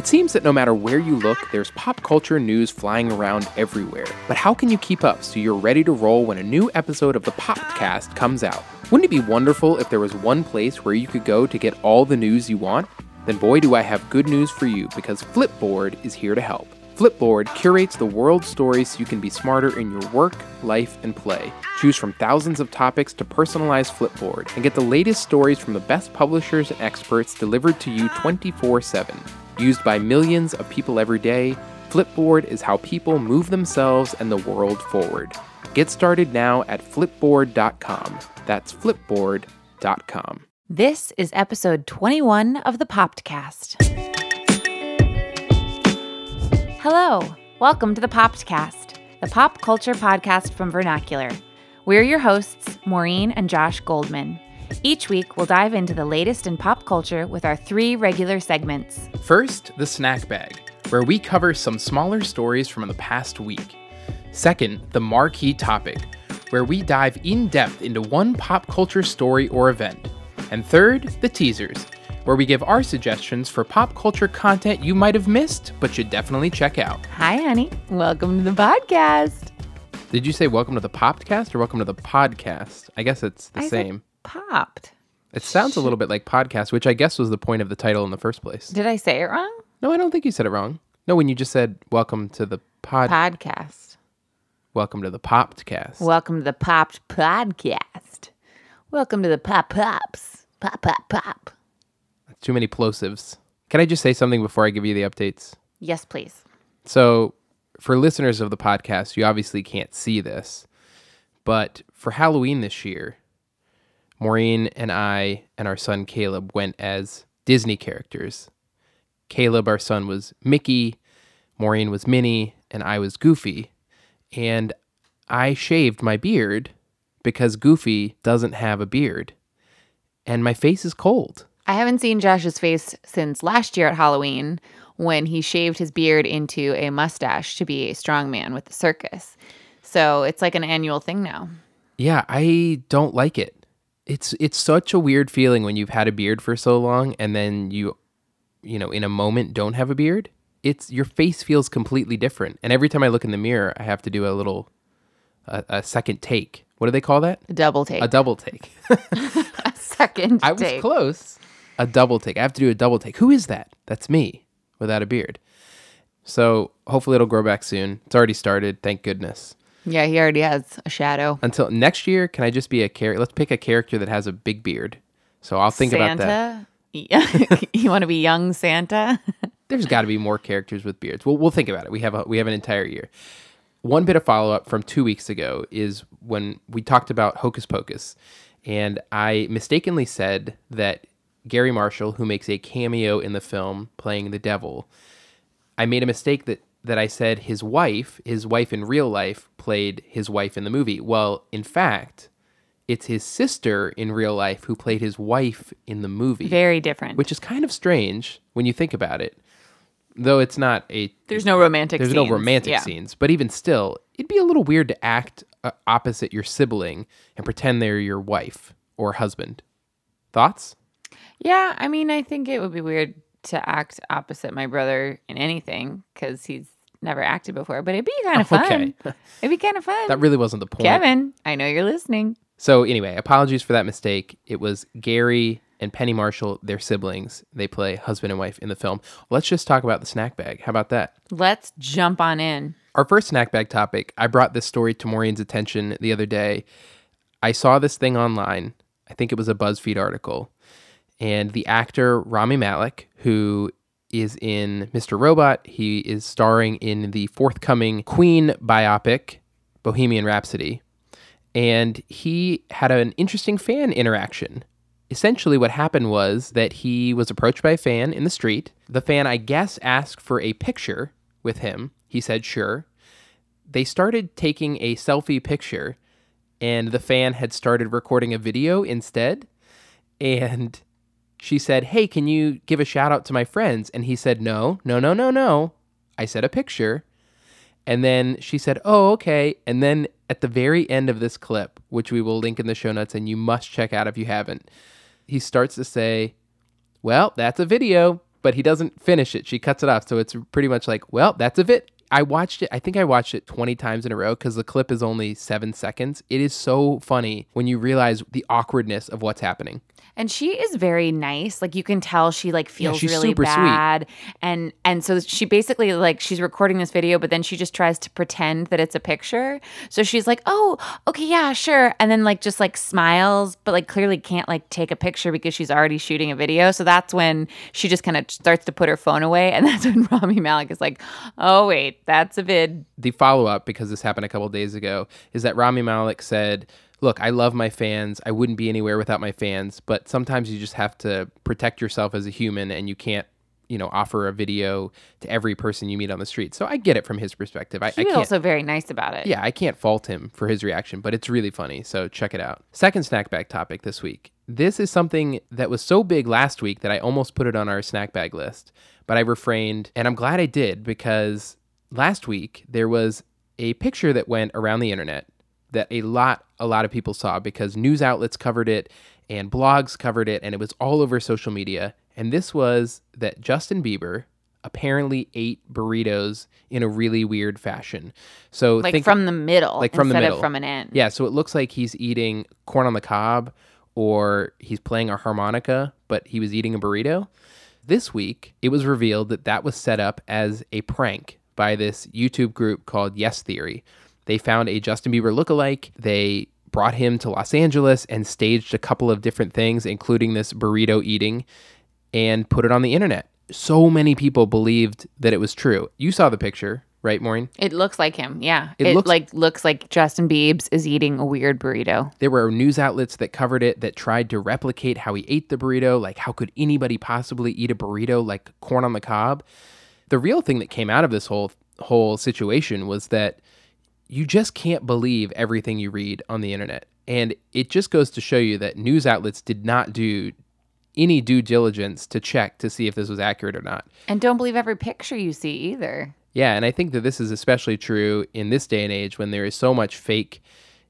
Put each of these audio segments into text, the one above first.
It seems that no matter where you look, there's pop culture news flying around everywhere. But how can you keep up so you're ready to roll when a new episode of the Popcast comes out? Wouldn't it be wonderful if there was one place where you could go to get all the news you want? Then boy do I have good news for you because Flipboard is here to help. Flipboard curates the world's stories so you can be smarter in your work, life, and play. Choose from thousands of topics to personalize Flipboard and get the latest stories from the best publishers and experts delivered to you 24 7. Used by millions of people every day, Flipboard is how people move themselves and the world forward. Get started now at flipboard.com. That's flipboard.com. This is episode 21 of the Popcast. Hello, welcome to the Popcast, the pop culture podcast from Vernacular. We're your hosts, Maureen and Josh Goldman. Each week, we'll dive into the latest in pop culture with our three regular segments. First, the snack bag, where we cover some smaller stories from the past week. Second, the marquee topic, where we dive in depth into one pop culture story or event. And third, the teasers, where we give our suggestions for pop culture content you might have missed but should definitely check out. Hi, honey. Welcome to the podcast. Did you say welcome to the Popcast or welcome to the podcast? I guess it's the I same. Popped. It sounds a little bit like podcast, which I guess was the point of the title in the first place. Did I say it wrong? No, I don't think you said it wrong. No, when you just said welcome to the pod, Podcast. welcome to the Popcast. Welcome to the Popped Podcast. Welcome to the Pop Pops. Pop, pop, pop. Too many plosives. Can I just say something before I give you the updates? Yes, please. So, for listeners of the podcast, you obviously can't see this, but for Halloween this year, Maureen and I and our son Caleb went as Disney characters. Caleb, our son, was Mickey, Maureen was Minnie, and I was Goofy. And I shaved my beard because Goofy doesn't have a beard. And my face is cold. I haven't seen Josh's face since last year at Halloween when he shaved his beard into a mustache to be a strong man with the circus. So it's like an annual thing now. Yeah, I don't like it. It's it's such a weird feeling when you've had a beard for so long and then you you know, in a moment don't have a beard. It's your face feels completely different. And every time I look in the mirror, I have to do a little a, a second take. What do they call that? A double take. A double take. A second I was take. close. A double take. I have to do a double take. Who is that? That's me without a beard. So hopefully it'll grow back soon. It's already started, thank goodness. Yeah, he already has a shadow. Until next year, can I just be a character? Let's pick a character that has a big beard. So I'll think about that. Santa? you want to be young Santa? There's got to be more characters with beards. We'll we'll think about it. We have a, we have an entire year. One bit of follow up from two weeks ago is when we talked about Hocus Pocus, and I mistakenly said that Garry Marshall, who makes a cameo in the film playing the devil, I made a mistake that that I said his wife, his wife in real life, played his wife in the movie. Well, in fact, it's his sister in real life who played his wife in the movie, Very different. which is kind of strange when you think about it. Though it's not a there's no romantic there's no scenes. romantic Yeah. scenes, but even still, it'd be a little weird to act uh, opposite your sibling and pretend they're your wife or husband. Thoughts? Yeah, I mean, I think it would be weird to act opposite my brother in anything because he's never acted before, but it'd be kind of fun. Okay. It'd be kind of fun. That really wasn't the point. Kevin, I know you're listening. So anyway, apologies for that mistake. It was Garry and Penny Marshall, their siblings. They play husband and wife in the film. Let's just talk about the snack bag. How about that? Let's jump on in. Our first snack bag topic, I brought this story to Maureen's attention the other day. I saw this thing online. I think it was a BuzzFeed article. And the actor Rami Malek, who is in Mr. Robot, he is starring in the forthcoming Queen biopic, Bohemian Rhapsody. And he had an interesting fan interaction. Essentially, what happened was that he was approached by a fan in the street. The fan, I guess, asked for a picture with him. He said, sure. They started taking a selfie picture, and the fan had started recording a video instead. And she said, Hey, can you give a shout out to my friends? And he said, No, no, no, no, no. I said a picture. And then she said, Oh, okay. And then at the very end of this clip, which we will link in the show notes and you must check out if you haven't, he starts to say, Well, that's a video. but he doesn't finish it. She cuts it off. So it's pretty much like, well, that's a bit. I watched it. I think I watched it 20 times in a row because the clip is only seven seconds. It is so funny when you realize the awkwardness of what's happening. And she is very nice. Like you can tell she like feels she's really super sweet. bad. And and so she basically like she's recording this video, but then she just tries to pretend that it's a picture. So she's like, "Oh, okay, yeah, sure." And then like just like smiles, but like clearly can't like take a picture because she's already shooting a video. So that's when she just kind of starts to put her phone away and that's when Rami Malek is like, "Oh, wait, that's a vid." The follow up, because this happened a couple days ago, is that Rami Malek said, Look, I love my fans. I wouldn't be anywhere without my fans, but sometimes you just have to protect yourself as a human and you can't, you know, offer a video to every person you meet on the street. So I get it from his perspective. I, He I was can't also very nice about it. yeah, I can't fault him for his reaction, but it's really funny. So check it out. Second snack bag topic this week. This is something that was so big last week that I almost put it on our snack bag list, but I refrained, and I'm glad I did because last week there was a picture that went around the internet that a lot a lot of people saw because news outlets covered it and blogs covered it and it was all over social media and this was that Justin Bieber apparently ate burritos in a really weird fashion. So Like think from the middle like from the middle. of from an end. yeah, so it looks like he's eating corn on the cob or he's playing a harmonica, but he was eating a burrito. This week, it was revealed that that was set up as a prank by this YouTube group called Yes Theory. They found a Justin Bieber lookalike. They brought him to Los Angeles and staged a couple of different things, including this burrito eating, and put it on the internet. So many people believed that it was true. You saw the picture, right, Maureen? It looks like him. Yeah. It It, looks- like looks like Justin Biebs is eating a weird burrito. There were news outlets that covered it that tried to replicate how he ate the burrito. Like, how could anybody possibly eat a burrito like corn on the cob? The real thing that came out of this whole whole situation was that you just can't believe everything you read on the internet. And it just goes to show you that news outlets did not do any due diligence to check to see if this was accurate or not. And don't believe every picture you see either. Yeah, and I think that this is especially true in this day and age when there is so much fake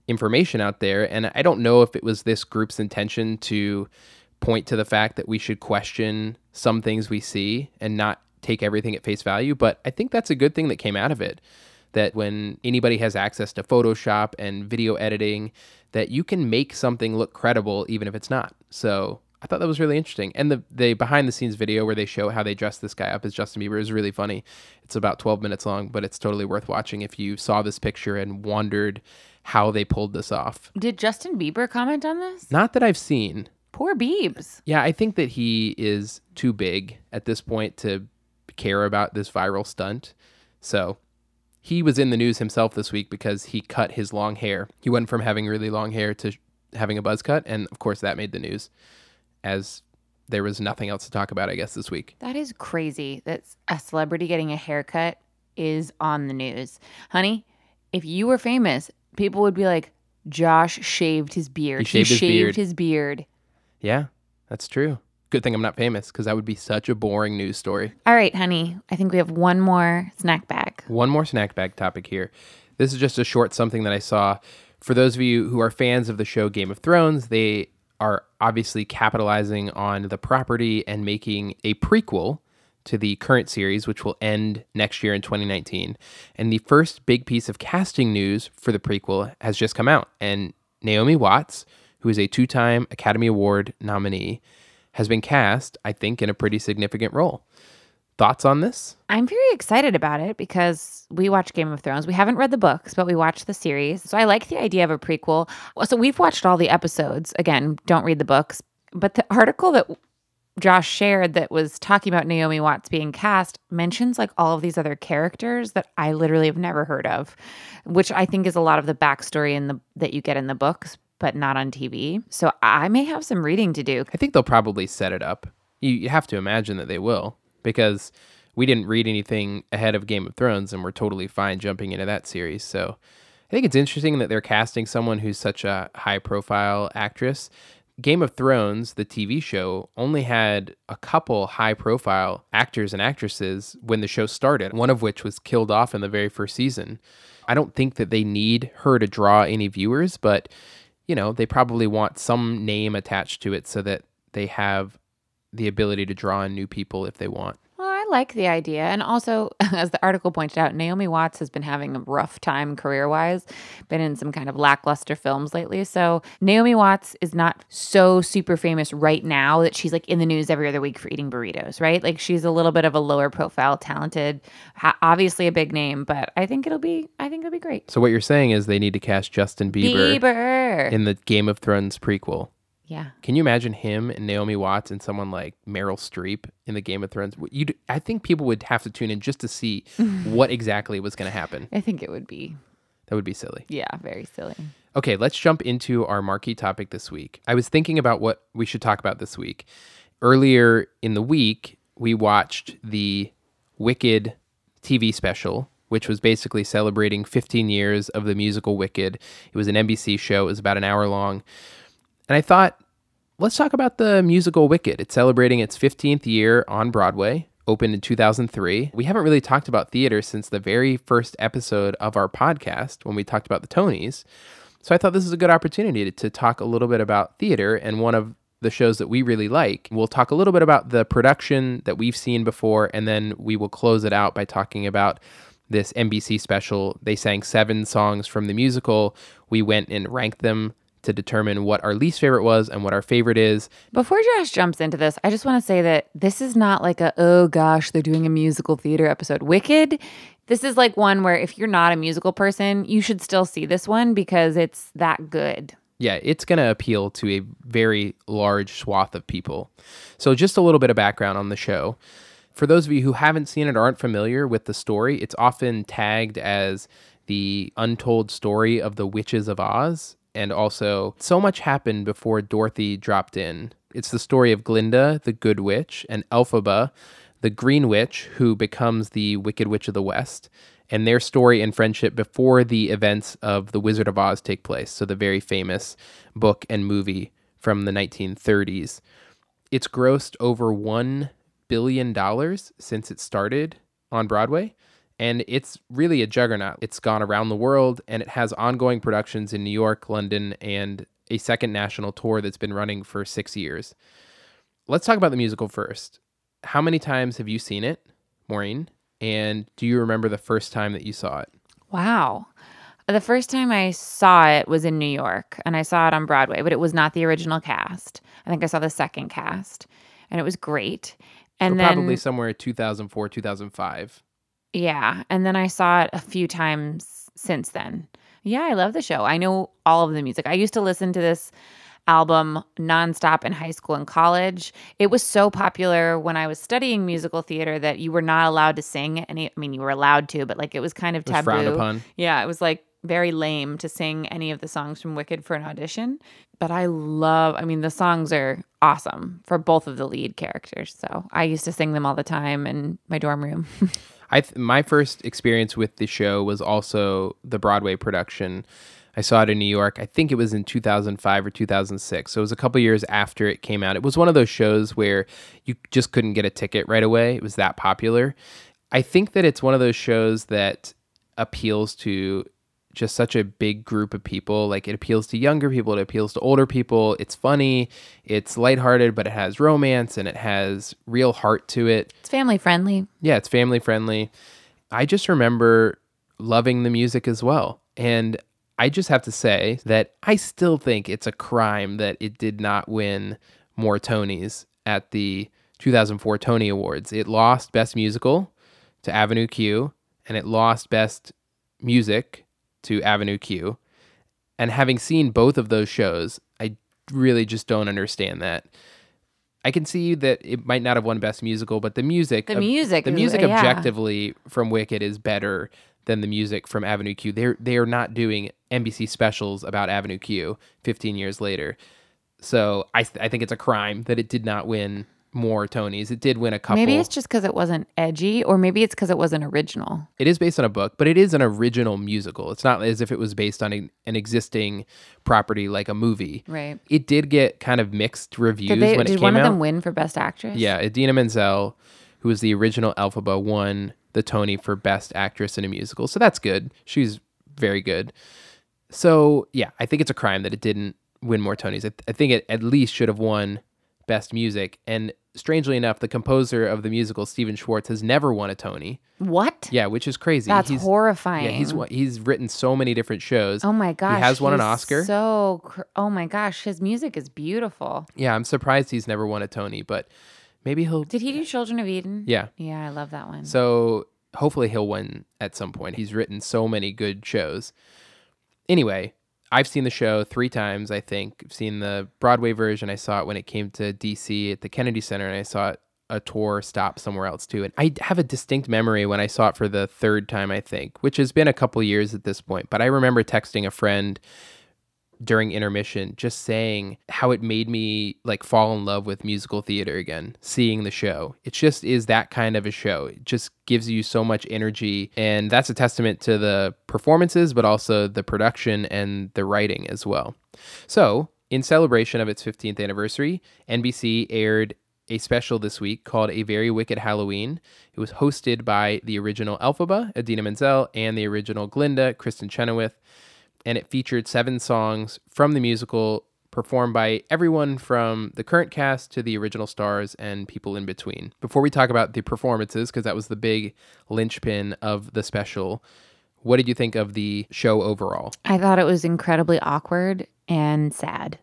information out there. And I don't know if it was this group's intention to point to the fact that we should question some things we see and not take everything at face value, but I think that's a good thing that came out of it. That when anybody has access to Photoshop and video editing, that you can make something look credible even if it's not. So I thought that was really interesting. And the, the behind the scenes video where they show how they dressed this guy up as Justin Bieber is really funny. It's about 12 minutes long, but it's totally worth watching if you saw this picture and wondered how they pulled this off. Did Justin Bieber comment on this? Not that I've seen. Poor Biebs. Yeah, I think that he is too big at this point to care about this viral stunt. So he was in the news himself this week because he cut his long hair. He went from having really long hair to having a buzz cut. And of course, that made the news as there was nothing else to talk about, I guess, this week. That is crazy that a celebrity getting a haircut is on the news. Honey, if you were famous, people would be like, Josh shaved his beard. He shaved his beard." his beard. Yeah, that's true. Good thing I'm not famous because that would be such a boring news story. All right, honey. I think we have one more snack bag. One more snack bag topic here. This is just a short something that I saw. For those of you who are fans of the show Game of Thrones, they are obviously capitalizing on the property and making a prequel to the current series, which will end next year in 2019. And the first big piece of casting news for the prequel has just come out. And Naomi Watts, who is a two time Academy Award nominee, has been cast, I think, in a pretty significant role. Thoughts on this? I'm very excited about it because we watch Game of Thrones. We haven't read the books, but we watched the series. So I like the idea of a prequel. So we've watched all the episodes. Again, don't read the books. But the article that Josh shared that was talking about Naomi Watts being cast mentions like all of these other characters that I literally have never heard of, which I think is a lot of the backstory in the that you get in the books, but not on TV. So I may have some reading to do. I think they'll probably set it up. You, you have to imagine that they will because we didn't read anything ahead of Game of Thrones and we're totally fine jumping into that series. So I think it's interesting that they're casting someone who's such a high profile actress. Game of Thrones, the TV show, only had a couple high profile actors and actresses when the show started, one of which was killed off in the very first season. I don't think that they need her to draw any viewers, but you know, they probably want some name attached to it so that they have the ability to draw in new people if they want. Like the idea. And also, as the article pointed out, Naomi Watts has been having a rough time career wise, been in some kind of lackluster films lately. So, Naomi Watts is not so super famous right now that she's like in the news every other week for eating burritos, right? Like, she's a little bit of a lower profile, talented, ha- obviously a big name, but I think it'll be, I think it'll be great. So what you're saying is they need to cast Justin Bieber, Bieber. in the Game of Thrones prequel. Yeah. Can you imagine him and Naomi Watts and someone like Meryl Streep in the Game of Thrones? You, I think people would have to tune in just to see what exactly was going to happen. I think it would be, That would be silly. yeah, very silly. Okay, let's jump into our marquee topic this week. I was thinking about what we should talk about this week. Earlier in the week, we watched the Wicked TV special, which was basically celebrating 15 years of the musical Wicked. It was an NBC show, it was about an hour long. And I thought, let's talk about the musical Wicked. It's celebrating its 15th year on Broadway, opened in 2003. We haven't really talked about theater since the very first episode of our podcast when we talked about the Tonys. So I thought this is a good opportunity to, to talk a little bit about theater and one of the shows that we really like. We'll talk a little bit about the production that we've seen before, and then we will close it out by talking about this NBC special. They sang seven songs from the musical. We went and ranked them to determine what our least favorite was and what our favorite is. Before Josh jumps into this, I just want to say that this is not like a, oh gosh, they're doing a musical theater episode. Wicked, this is like one where if you're not a musical person, you should still see this one because it's that good. Yeah, it's going to appeal to a very large swath of people. So, just a little bit of background on the show. For those of you who haven't seen it or aren't familiar with the story, it's often tagged as the untold story of the Witches of Oz. And also, so much happened before Dorothy dropped in. It's the story of Glinda, the Good Witch, and Elphaba, the Green Witch, who becomes the Wicked Witch of the West, and their story and friendship before the events of The Wizard of Oz take place. So, the very famous book and movie from the 1930s. It's grossed over $1 billion since it started on Broadway. And it's really a juggernaut. It's gone around the world and it has ongoing productions in New York, London, and a second national tour that's been running for six years. Let's talk about the musical first. How many times have you seen it, Maureen? And do you remember the first time that you saw it? Wow. The first time I saw it was in New York and I saw it on Broadway, but it was not the original cast. I think I saw the second cast and it was great. And So then probably somewhere 2004, 2005. Yeah. And then I saw it a few times since then. Yeah, I love the show. I know all of the music. I used to listen to this album nonstop in high school and college. It was so popular when I was studying musical theater that you were not allowed to sing any I mean you were allowed to, but like it was kind of It was taboo. frowned upon. Yeah, it was like very lame to sing any of the songs from Wicked for an audition. But I love, I mean, the songs are awesome for both of the lead characters. So I used to sing them all the time in my dorm room. I th- my first experience with the show was also the Broadway production. I saw it in New York. I think it was in 2005 or 2006. So it was a couple years after it came out. It was one of those shows where you just couldn't get a ticket right away. It was that popular. I think that it's one of those shows that appeals to just such a big group of people. Like it appeals to younger people, it appeals to older people. It's funny, it's lighthearted, but it has romance and it has real heart to it. it's family friendly. Yeah, it's family friendly. I just remember loving the music as well. And I just have to say that I still think it's a crime that it did not win more Tonys at the 2004 Tony Awards. It lost Best Musical to Avenue Q, and it lost Best Music to Avenue Q. And having seen both of those shows, I really just don't understand that. I can see that it might not have won Best Musical, but the music, The music the is- music yeah. objectively from Wicked is better than the music from Avenue Q. They're they are not doing NBC specials about Avenue Q 15 years later. So I th- I think it's a crime that it did not win more Tonys. It did win a couple. Maybe it's just because it wasn't edgy, or maybe it's because it wasn't original. It is based on a book, but it is an original musical. It's not as if it was based on a, an existing property like a movie. Right. It did get kind of mixed reviews Did they? when it Did one of them win for best actress? Yeah, Idina Menzel, who was the original Elphaba, won the Tony for Best Actress in a Musical. So that's good. She's very good. So yeah, I think it's a crime that it didn't win more Tonys. I, I think it at least should have won Best Music. And strangely enough, the composer of the musical, Stephen Schwartz, has never won a Tony. What? Yeah, which is crazy. That's he's, horrifying. Yeah, he's he's written so many different shows. Oh my gosh. He has won an Oscar. So, cr- oh my gosh, his music is beautiful. Yeah, I'm surprised he's never won a Tony, but maybe he'll. Did he do Children of Eden? Yeah. Yeah, I love that one. So hopefully he'll win at some point. He's written so many good shows. Anyway, I've seen the show three times, I think. I've seen the Broadway version. I saw it when it came to DC at the Kennedy Center, and I saw it a tour stop somewhere else too. And I have a distinct memory when I saw it for the third time, I think, which has been a couple years at this point. But I remember texting a friend during intermission just saying how it made me like fall in love with musical theater again seeing the show. It just is that kind of a show. It just gives you so much energy and that's a testament to the performances but also the production and the writing as well. So in celebration of its 15th anniversary nbc aired a special this week called A Very Wicked Halloween. It was hosted by the original Elphaba, Idina Menzel, and the original Glinda, Kristin Chenoweth and it featured seven songs from the musical performed by everyone from the current cast to the original stars and people in between. Before we talk about the performances, because that was the big linchpin of the special, what did you think of the show overall? I thought it was incredibly awkward and sad.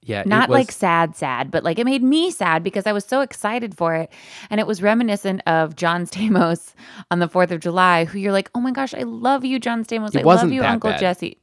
Yeah, it Not was- like sad, sad, but like it made me sad because I was so excited for it. And it was reminiscent of John Stamos on the 4th of July, who you're like, oh my gosh, I love you, John Stamos. It I love you, Uncle bad. Jesse.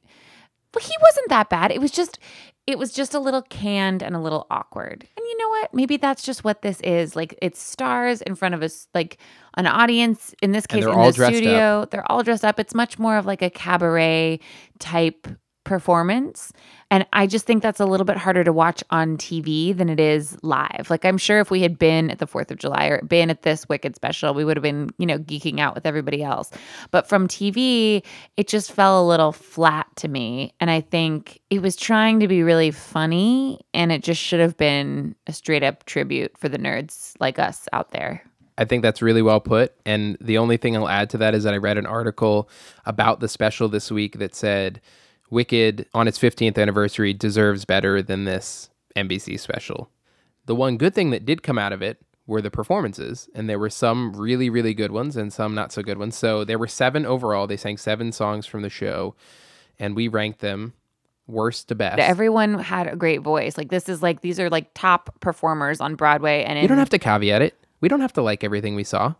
Well, he wasn't that bad. It was just, it was just a little canned and a little awkward. And you know what? Maybe that's just what this is. Like it's stars in front of us, like an audience. In this case, they're in all the dressed up. studio, they're all dressed up. It's much more of like a cabaret type performance. And I just think that's a little bit harder to watch on TV than it is live. Like I'm sure if we had been at the 4th of July or been at this Wicked special, we would have been, you know, geeking out with everybody else. But from TV, it just fell a little flat to me. And I think it was trying to be really funny and it just should have been a straight up tribute for the nerds like us out there. I think that's really well put. And the only thing I'll add to that is that I read an article about the special this week that said Wicked on its 15th anniversary deserves better than this NBC special. The one good thing that did come out of it were the performances, and there were some really, really good ones and some not so good ones. So there were seven overall. They sang seven songs from the show, and we ranked them worst to best. Everyone had a great voice. Like this is like these are like top performers on Broadway and you don't have to caveat it. We don't have to like everything we saw.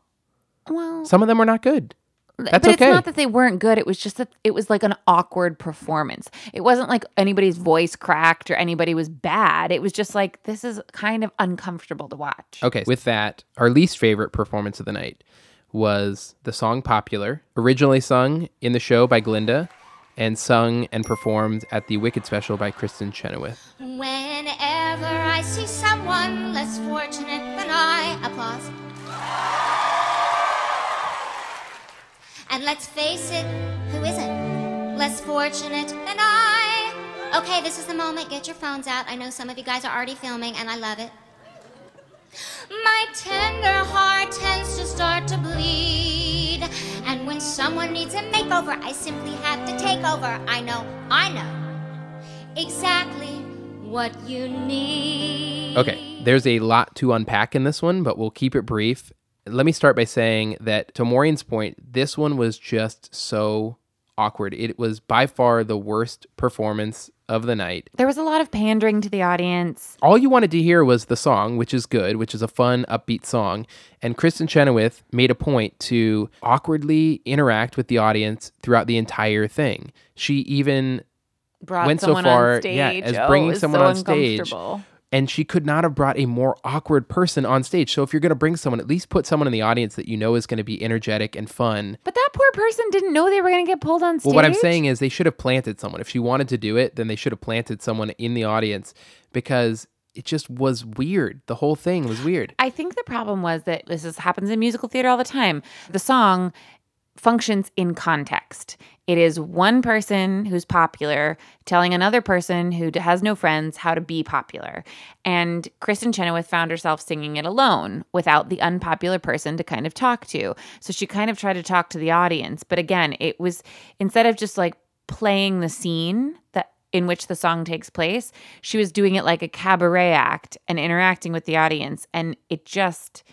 well Some of them were not good. That's but okay. it's not that they weren't good. It was just that it was like an awkward performance. It wasn't like anybody's voice cracked or anybody was bad. It was just like this is kind of uncomfortable to watch. Okay, with that, our least favorite performance of the night was the song Popular, originally sung in the show by Glinda and sung and performed at the Wicked special by Kristin Chenoweth. Whenever I see someone less fortunate than I, applause. And let's face it, who isn't less fortunate than I? Okay, this is the moment. Get your phones out. I know some of you guys are already filming, and I love it. My tender heart tends to start to bleed. And when someone needs a makeover, I simply have to take over. I know, I know exactly what you need. Okay, there's a lot to unpack in this one, but we'll keep it brief. Let me start by saying that, to Maureen's point, this one was just so awkward. It was by far the worst performance of the night. There was a lot of pandering to the audience. all you wanted to hear was the song, which is good, which is a fun, upbeat song. And Kristin Chenoweth made a point to awkwardly interact with the audience throughout the entire thing. She even Brought went so someone far, oh, on stage. yeah, as Oh, bringing someone so on stage. And she could not have brought a more awkward person on stage. So if you're going to bring someone, at least put someone in the audience that you know is going to be energetic and fun. But that poor person didn't know they were going to get pulled on stage. Well, what I'm saying is they should have planted someone. If she wanted to do it, then they should have planted someone in the audience because it just was weird. The whole thing was weird. I think the problem was that this is, happens in musical theater all the time. The song functions in context. It is one person who's popular telling another person who has no friends how to be popular. And Kristin Chenoweth found herself singing it alone without the unpopular person to kind of talk to. So she kind of tried to talk to the audience. But again, it was instead of just like playing the scene that in which the song takes place, she was doing it like a cabaret act and interacting with the audience, and it just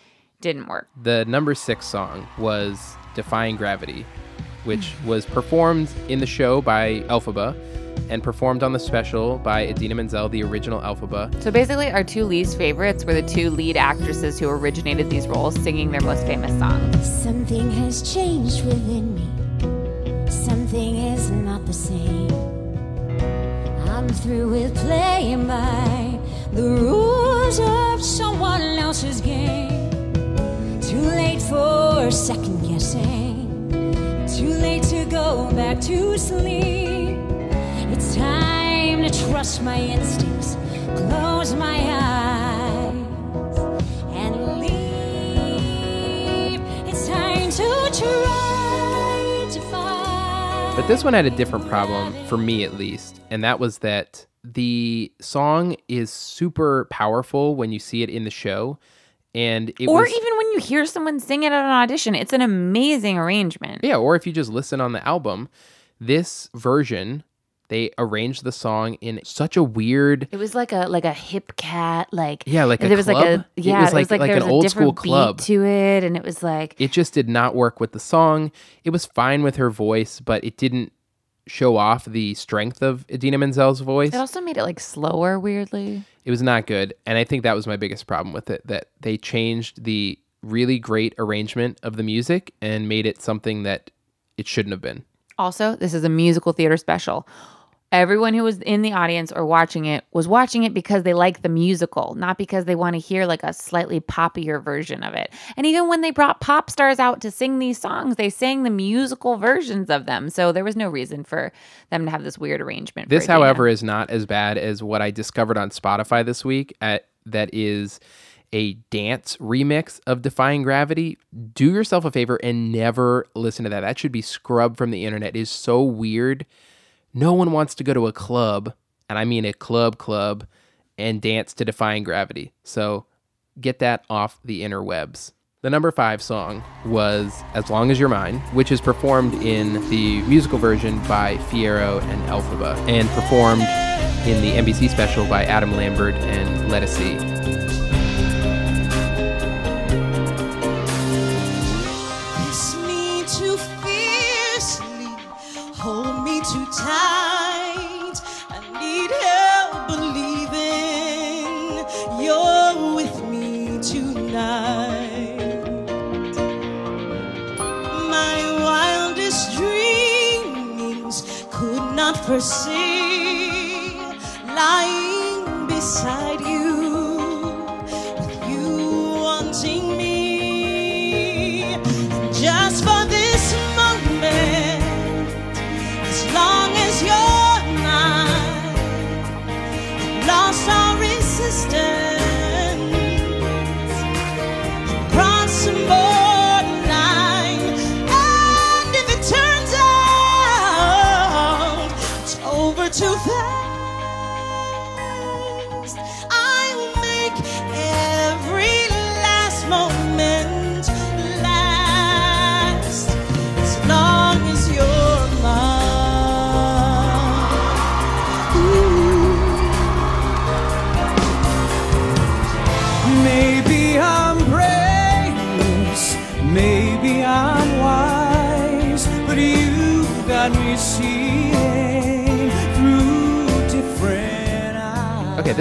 didn't work. The number six song was Defying Gravity, which was performed in the show by Elphaba and performed on the special by Idina Menzel, the original Elphaba. So basically, our two least favorites were the two lead actresses who originated these roles singing their most famous songs. Something has changed within me. Something is not the same. I'm through with playing by the rules of someone else's game. Too late for second guessing. Too late to go back to sleep. It's time to trust my instincts, close my eyes, and leave. It's time to try to find. But this one had a different problem, for me at least, and that was that the song is super powerful when you see it in the show. And it or was, even when you hear someone sing it at an audition, it's an amazing arrangement. Yeah, or if you just listen on the album, this version they arranged the song in such a weird It was like a like a hip cat, like Yeah, like a there was like a It yeah, was it was like, like there an was a old different school club. beat to it, and it was like it just did not work with the song. It was fine with her voice, but it didn't show off the strength of Idina Menzel's voice. it also made it like slower, weirdly. It was not good, and I think that was my biggest problem with it that they changed the really great arrangement of the music and made it something that it shouldn't have been. Also, this is a musical theater special. Everyone who was in the audience or watching it was watching it because they like the musical, not because they want to hear like a slightly poppier version of it. And even when they brought pop stars out to sing these songs, they sang the musical versions of them. So there was no reason for them to have this weird arrangement. This, however, is not as bad as what I discovered on Spotify this week. At that is a dance remix of Defying Gravity. Do yourself a favor and never listen to that. That should be scrubbed from the internet. It is so weird. No one wants to go to a club, and I mean a club club, and dance to Defying Gravity. So get that off the interwebs. The number five song was As Long as You're Mine, which is performed in the musical version by Fiyero and Elphaba, and performed in the NBC special by Adam Lambert and Let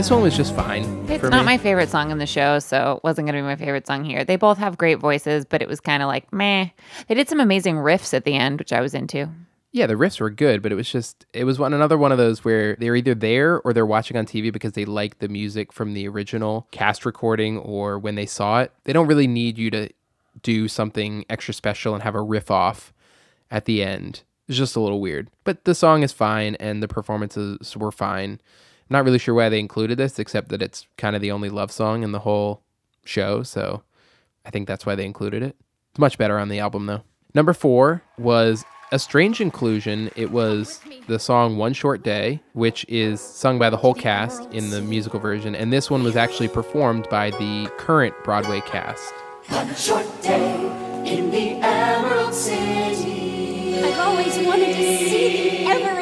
this one was just fine. It's not me. my favorite song in the show, so it wasn't going to be my favorite song here. They both have great voices, but it was kind of like meh. They did some amazing riffs at the end, which I was into. Yeah, the riffs were good, but it was just it was one another one of those where they're either there or they're watching on TV because they like the music from the original cast recording or when they saw it. They don't really need you to do something extra special and have a riff off at the end. It's just a little weird. But the song is fine and the performances were fine. I'm not really sure why they included this except that it's kind of the only love song in the whole show, so I think that's why they included it. It's much better on the album though. Number 4 was a strange inclusion. It was the song One Short Day, which is sung by the whole cast in the musical version, and this one was actually performed by the current Broadway cast. One short day in the Emerald City. I've always wanted to see the Emerald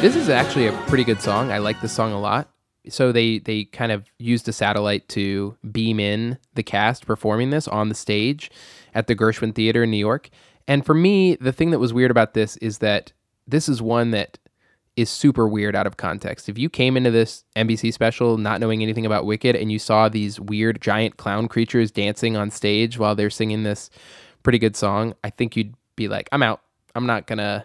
This is actually a pretty good song. I like this song a lot. So they they kind of used a satellite to beam in the cast performing this on the stage at the Gershwin Theater in New York. And for me, the thing that was weird about this is that this is one that is super weird out of context. If you came into this NBC special not knowing anything about Wicked and you saw these weird giant clown creatures dancing on stage while they're singing this pretty good song, I think you'd be like, "I'm out. I'm not going to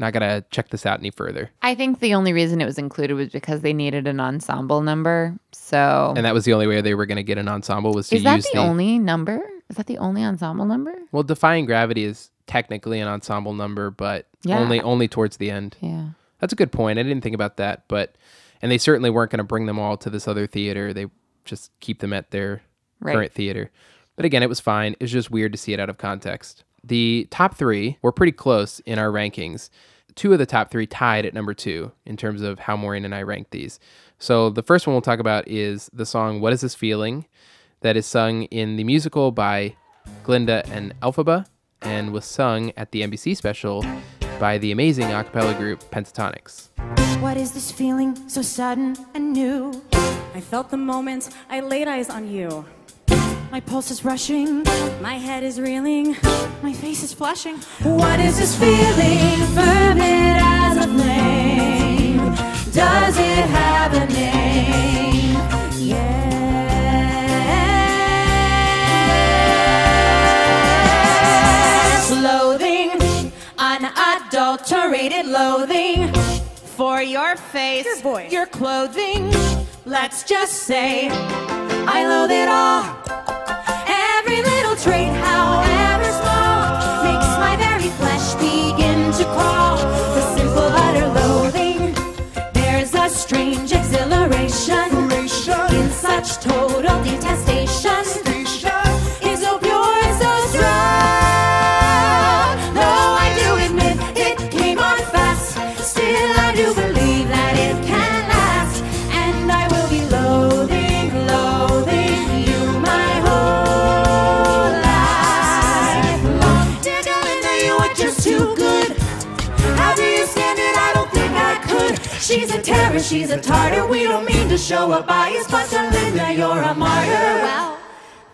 not to check this out any further." I think the only reason it was included was because they needed an ensemble number. So And that was the only way they were going to get an ensemble was to is that use the, only number? Is that the only ensemble number? Well, Defying Gravity is technically an ensemble number, but Yeah. only only towards the end. Yeah. That's a good point. I didn't think about that, but and they certainly weren't going to bring them all to this other theater. They just keep them at their Right. current theater. But again, it was fine. It's just weird to see it out of context. The top three were pretty close in our rankings. Two of the top three tied at number two in terms of how Maureen and I ranked these. So the first one we'll talk about is the song "What Is This Feeling," that is sung in the musical by Glinda and Elphaba, and was sung at the NBC special by the amazing a cappella group Pentatonix. What is this feeling so sudden and new? I felt the moment I laid eyes on you. My pulse is rushing, My head is reeling. my face is flushing. What is this feeling? Fervent as a flame. Does it have a name? Yes. Loathing, unadulterated loathing for your face, Your voice. your clothing. Let's just say I loathe it all. She's a terror, she's a tartar. We don't mean to show a bias, but Galinda, you're a martyr. Well,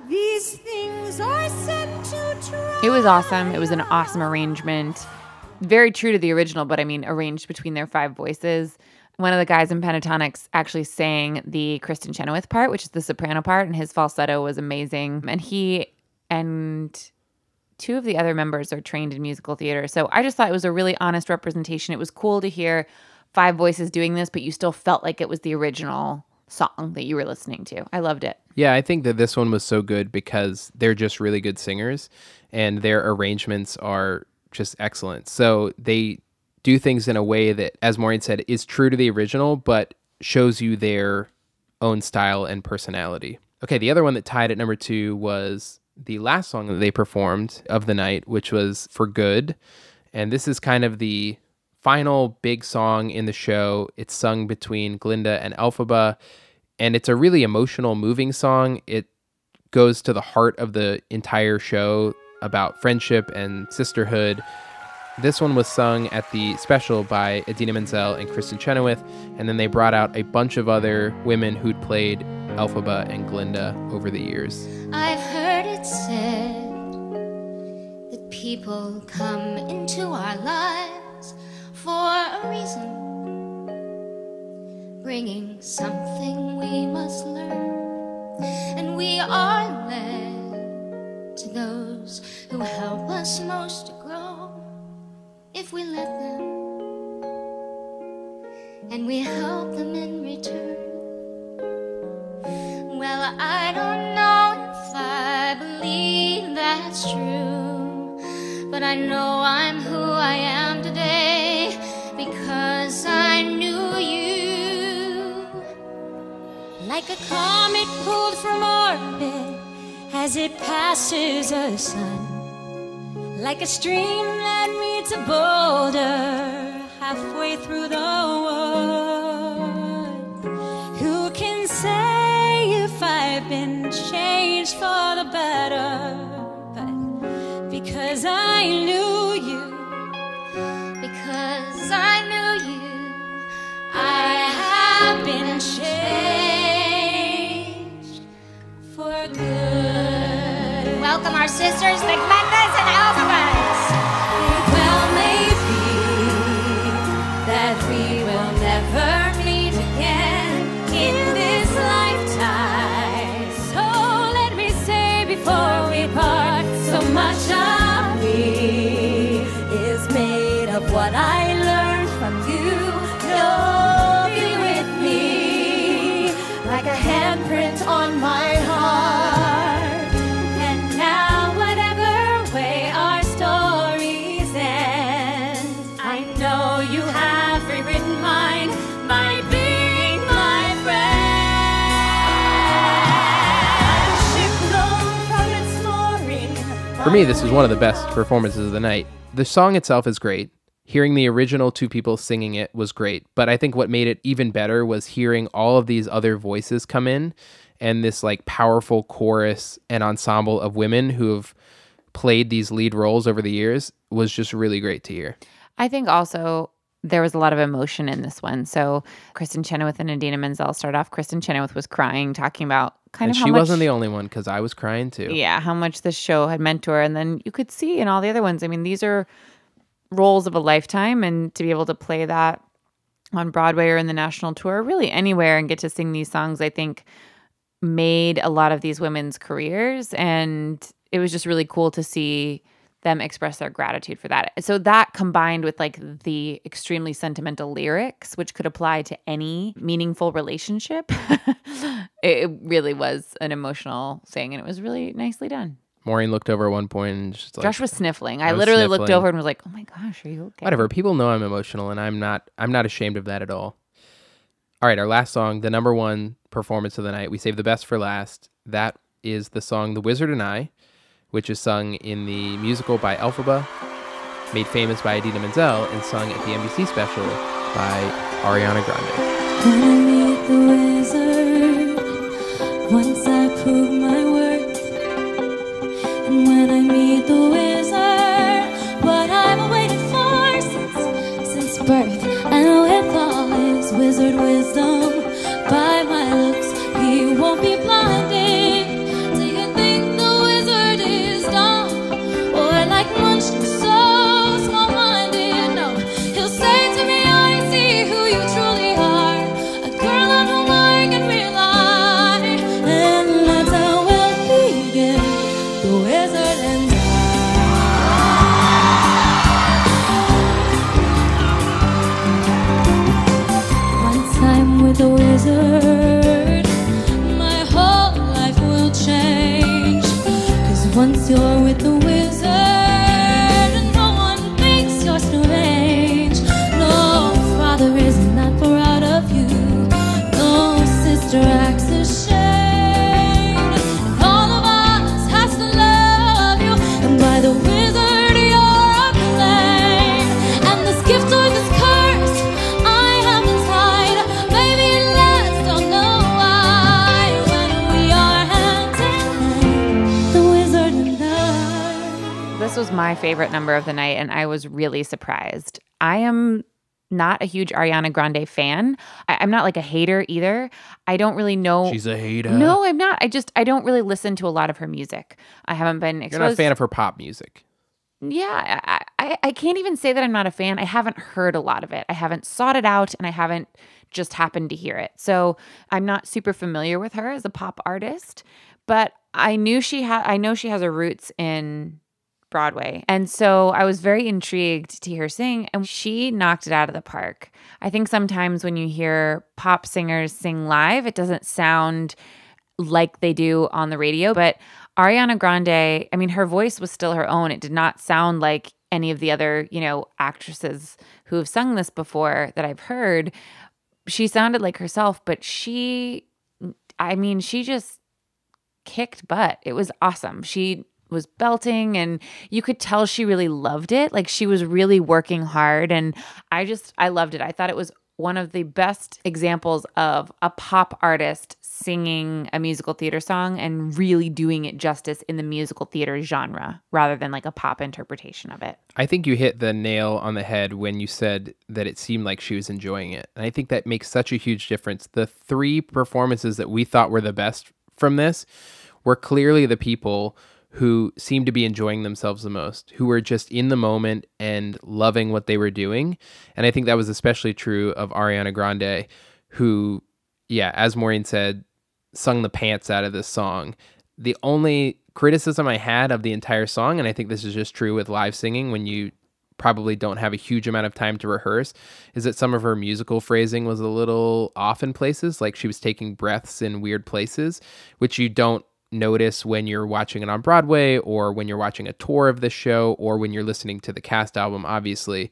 these things are sent to try. It was awesome. It was an awesome arrangement. Very true to the original, but I mean, arranged between their five voices. One of the guys in Pentatonix actually sang the Kristin Chenoweth part, which is the soprano part, and his falsetto was amazing. And he and two of the other members are trained in musical theater. So I just thought it was a really honest representation. It was cool to hear five voices doing this, but you still felt like it was the original song that you were listening to. I loved it. Yeah, I think that this one was so good because they're just really good singers and their arrangements are just excellent. So they do things in a way that, as Maureen said, is true to the original, but shows you their own style and personality. Okay, the other one that tied at number two was the last song that they performed of the night, which was For Good. And this is kind of the final big song in the show. It's sung between Glinda and Elphaba, and it's a really emotional, moving song. It goes to the heart of the entire show about friendship and sisterhood. This one was sung at the special by Idina Menzel and Kristin Chenoweth, and then they brought out a bunch of other women who'd played Elphaba and Glinda over the years. I've heard it said that people come into our lives for a reason, bringing something we must learn, and we are led to those who help us most to grow. If we let them, and we help them in return. Well, I don't know if I believe that's true, but I know I'm who I am comet pulled from orbit as it passes the sun. Like a stream that meets a boulder halfway through the wood. Who can say if I've been changed for Welcome our sisters, the For me, this is one of the best performances of the night. The song itself is great. Hearing the original two people singing it was great, but I think what made it even better was hearing all of these other voices come in and this like powerful chorus and ensemble of women who have played these lead roles over the years was just really great to hear. I think also there was a lot of emotion in this one. So Kristin Chenoweth and Idina Menzel start off. Kristin Chenoweth was crying, talking about kind and of she much, wasn't the only one because I was crying too. yeah, how much this show had meant to her. And then you could see in all the other ones. I mean, these are roles of a lifetime, and to be able to play that on Broadway or in the national tour, really anywhere, and get to sing these songs, I think made a lot of these women's careers. And it was just really cool to see them express their gratitude for that. So that combined with like the extremely sentimental lyrics, which could apply to any meaningful relationship, it really was an emotional thing, and it was really nicely done. Maureen looked over at one point and just like, Josh was sniffling. I, I was literally looked over and was like, "Oh my gosh, are you okay?" whatever. People know I'm emotional, and I'm not. I'm not ashamed of that at all. All right, our last song, the number one performance of the night. We saved the best for last. That is the song "The Wizard and I," which is sung in the musical by Elphaba, made famous by Idina Menzel, and sung at the NBC special by Ariana Grande. When I meet the wizard, once I prove my worth. And when I meet the wizard, what I've waited for since, since birth. And with all his wizard wisdom, the wizard, was my favorite number of the night, and I was really surprised. I am not a huge Ariana Grande fan. I, I'm not like a hater either. I don't really know. She's a hater. no, I'm not. I just I don't really listen to a lot of her music. I haven't been exposed. you're not a fan of her pop music. yeah, I, I I can't even say that I'm not a fan. I haven't heard a lot of it. I haven't sought it out, and I haven't just happened to hear it. So I'm not super familiar with her as a pop artist, but I knew she had. I know she has her roots in Broadway. And so I was very intrigued to hear sing, and she knocked it out of the park. I think sometimes when you hear pop singers sing live, it doesn't sound like they do on the radio. But Ariana Grande, I mean, her voice was still her own. It did not sound like any of the other, you know, actresses who have sung this before that I've heard. She sounded like herself, but she I mean, she just kicked butt. It was awesome. She was belting and you could tell she really loved it. Like she was really working hard and I just I loved it. I thought it was one of the best examples of a pop artist singing a musical theater song and really doing it justice in the musical theater genre rather than like a pop interpretation of it. I think you hit the nail on the head when you said that it seemed like she was enjoying it. And I think that makes such a huge difference. The three performances that we thought were the best from this were clearly the people who seemed to be enjoying themselves the most, who were just in the moment and loving what they were doing. And I think that was especially true of Ariana Grande, who, yeah, as Maureen said, sung the pants out of this song. The only criticism I had of the entire song, and I think this is just true with live singing when you probably don't have a huge amount of time to rehearse, is that some of her musical phrasing was a little off in places, like she was taking breaths in weird places, which you don't notice when you're watching it on Broadway or when you're watching a tour of the show or when you're listening to the cast album, obviously.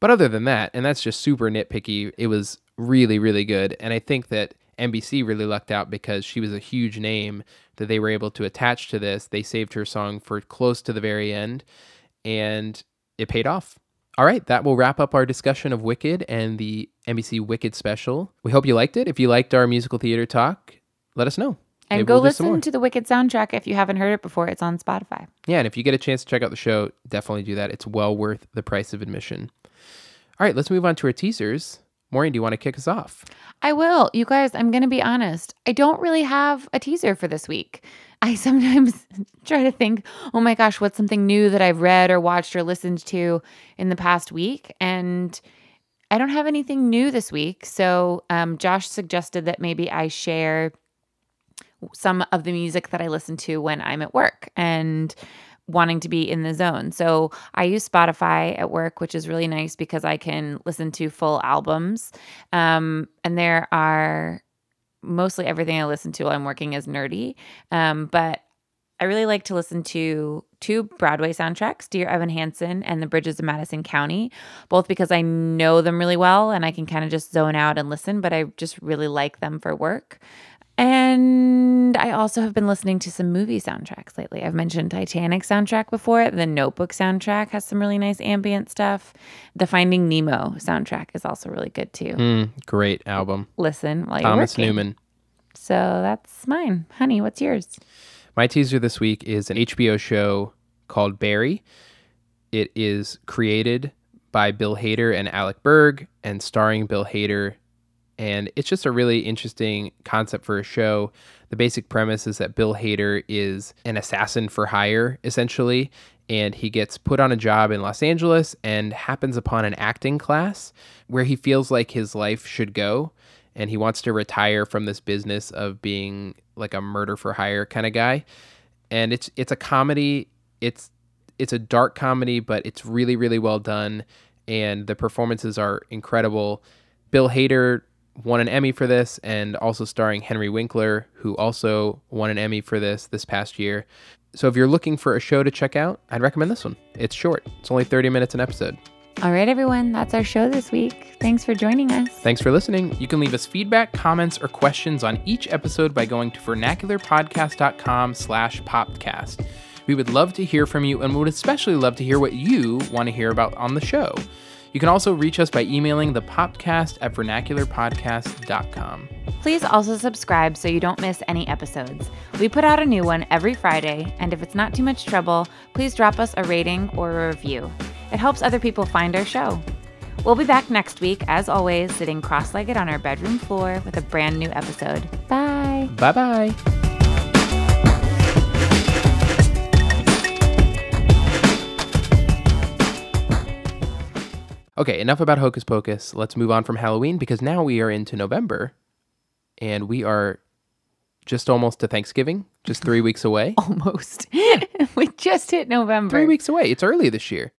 But other than that, and that's just super nitpicky, it was really, really good. And I think that NBC really lucked out because she was a huge name that they were able to attach to this. They saved her song for close to the very end and it paid off. All right, that will wrap up our discussion of Wicked and the NBC Wicked special. We hope you liked it. If you liked our musical theater talk, let us know. And Maybe go we'll do some more. listen to the Wicked soundtrack if you haven't heard it before. It's on Spotify. Yeah, and if you get a chance to check out the show, definitely do that. It's well worth the price of admission. All right, let's move on to our teasers. Maureen, do you want to kick us off? I will. You guys, I'm going to be honest. I don't really have a teaser for this week. I sometimes try to think, oh my gosh, what's something new that I've read or watched or listened to in the past week? And I don't have anything new this week. So um, Josh suggested that maybe I share some of the music that I listen to when I'm at work and wanting to be in the zone. So I use Spotify at work, which is really nice because I can listen to full albums. Um, and there are mostly everything I listen to while I'm working is nerdy. Um, but I really like to listen to two Broadway soundtracks, Dear Evan Hansen and The Bridges of Madison County, both because I know them really well and I can kind of just zone out and listen, but I just really like them for work. And I also have been listening to some movie soundtracks lately. I've mentioned Titanic soundtrack before. The Notebook soundtrack has some really nice ambient stuff. The Finding Nemo soundtrack is also really good too. Mm, great album. Listen while you're Thomas. Newman. So that's mine. Honey, what's yours? My teaser this week is an HBO show called Barry. It is created by Bill Hader and Alec Berg and starring Bill Hader. And it's just a really interesting concept for a show. The basic premise is that Bill Hader is an assassin for hire, essentially, and he gets put on a job in Los Angeles and happens upon an acting class where he feels like his life should go and he wants to retire from this business of being like a murder for hire kind of guy. And it's it's a comedy. It's it's a dark comedy, but it's really really well done and the performances are incredible. Bill Hader won an Emmy for this and also starring Henry Winkler who also won an Emmy for this this past year. So if you're looking for a show to check out, I'd recommend this one. It's short. It's only 30 minutes an episode. All right, everyone, that's our show this week. Thanks for joining us. Thanks for listening. You can leave us feedback, comments, or questions on each episode by going to vernacularpodcast.com slash poppedcast. We would love to hear from you and would especially love to hear what you want to hear about on the show. You can also reach us by emailing the poppedcast at vernacularpodcast.com. Please also subscribe so you don't miss any episodes. We put out a new one every Friday, and if it's not too much trouble, please drop us a rating or a review. It helps other people find our show. We'll be back next week, as always, sitting cross legged on our bedroom floor with a brand new episode. Bye. Bye bye. Okay, enough about Hocus Pocus. Let's move on from Halloween because now we are into November and we are just almost to Thanksgiving, just three weeks away. Almost. we just hit November. Three weeks away. It's early this year.